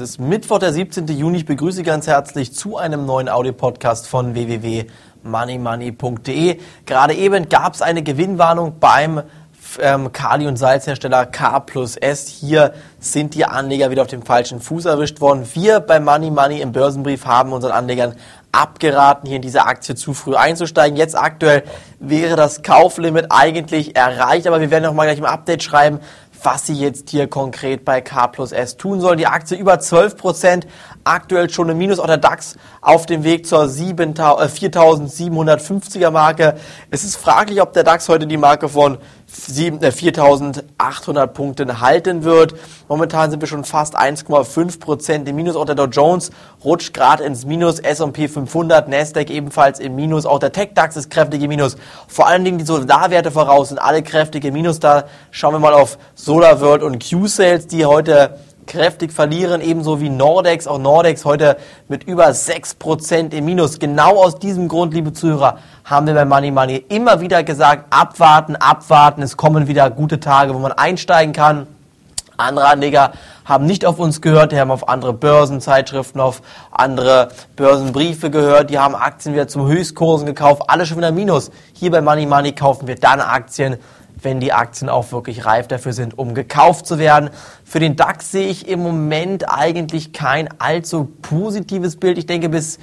Es ist Mittwoch, der 17. Juni. Ich begrüße ganz herzlich zu einem neuen Audio-Podcast von www.moneymoney.de. Gerade eben gab es eine Gewinnwarnung beim ähm, Kali- und Salzhersteller K plus S. Hier sind die Anleger wieder auf dem falschen Fuß erwischt worden. Wir bei Money Money im Börsenbrief haben unseren Anlegern abgeraten, hier in diese Aktie zu früh einzusteigen. Jetzt aktuell wäre das Kauflimit eigentlich erreicht, aber wir werden noch mal gleich im Update schreiben, was sie jetzt hier konkret bei K plus S tun sollen. Die Aktie über 12 Prozent, aktuell schon im Minus, auch der DAX auf dem Weg zur 4750er äh, Marke. Es ist fraglich, ob der DAX heute die Marke von 4.800 Punkten halten wird. Momentan sind wir schon fast 1,5 Prozent im Minus. Auch der Dow Jones rutscht gerade ins Minus. S&P 500, Nasdaq ebenfalls im Minus. Auch der Tech DAX ist kräftig im Minus. Vor allen Dingen die Solarwerte voraus sind alle kräftig im Minus. Da schauen wir mal auf SolarWorld und Q-Sales, die heute kräftig verlieren, ebenso wie Nordex. Auch Nordex heute mit über 6% im Minus. Genau aus diesem Grund, liebe Zuhörer, haben wir bei Money Money immer wieder gesagt, abwarten, abwarten. Es kommen wieder gute Tage, wo man einsteigen kann. Andere Anleger haben nicht auf uns gehört, die haben auf andere Börsenzeitschriften, auf andere Börsenbriefe gehört, die haben Aktien wieder zum Höchstkursen gekauft, alles schon wieder Minus. Hier bei Money Money kaufen wir dann Aktien, wenn die Aktien auch wirklich reif dafür sind, um gekauft zu werden. Für den DAX sehe ich im Moment eigentlich kein allzu positives Bild. Ich denke, bis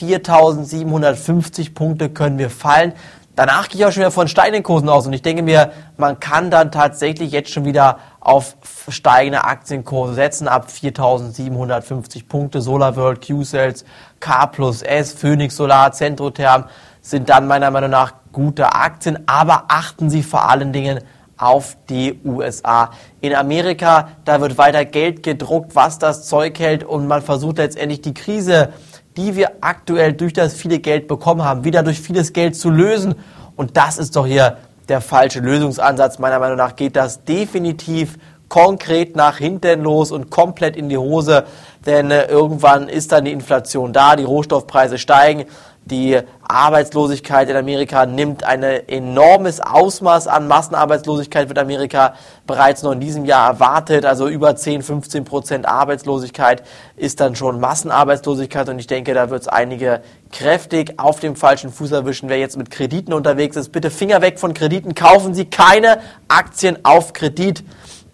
4.750 Punkte können wir fallen. Danach gehe ich auch schon wieder von steigenden Kursen aus und ich denke mir, man kann dann tatsächlich jetzt schon wieder auf steigende Aktienkurse setzen ab 4.750 Punkte. SolarWorld, Q-Cells, K plus S, Phoenix Solar, Centrotherm sind dann meiner Meinung nach gute Aktien, aber achten Sie vor allen Dingen auf die USA. In Amerika, da wird weiter Geld gedruckt, was das Zeug hält und man versucht letztendlich die Krise, die wir aktuell durch das viele Geld bekommen haben, wieder durch vieles Geld zu lösen. Und das ist doch hier der falsche Lösungsansatz. Meiner Meinung nach geht das definitiv konkret nach hinten los und komplett in die Hose, denn äh, irgendwann ist dann die Inflation da, die Rohstoffpreise steigen, die Arbeitslosigkeit in Amerika nimmt ein enormes Ausmaß an. Massenarbeitslosigkeit wird Amerika bereits noch in diesem Jahr erwartet. Also über 10, 15 Prozent Arbeitslosigkeit ist dann schon Massenarbeitslosigkeit. Und ich denke, da wird es einige kräftig auf dem falschen Fuß erwischen. Wer jetzt mit Krediten unterwegs ist, bitte Finger weg von Krediten. Kaufen Sie keine Aktien auf Kredit.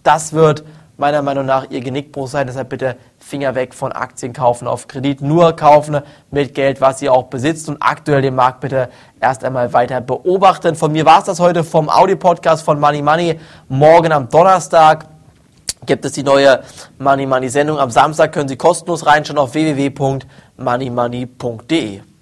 Das wird meiner Meinung nach ihr Genickbruch sein. Deshalb bitte Finger weg von Aktien kaufen auf Kredit. Nur kaufen mit Geld, was ihr auch besitzt und aktuell den Markt bitte erst einmal weiter beobachten. Von mir war es das heute vom Audio-Podcast von Money Money. Morgen am Donnerstag gibt es die neue Money Money Sendung. Am Samstag können Sie kostenlos reinschauen auf www.moneymoney.de.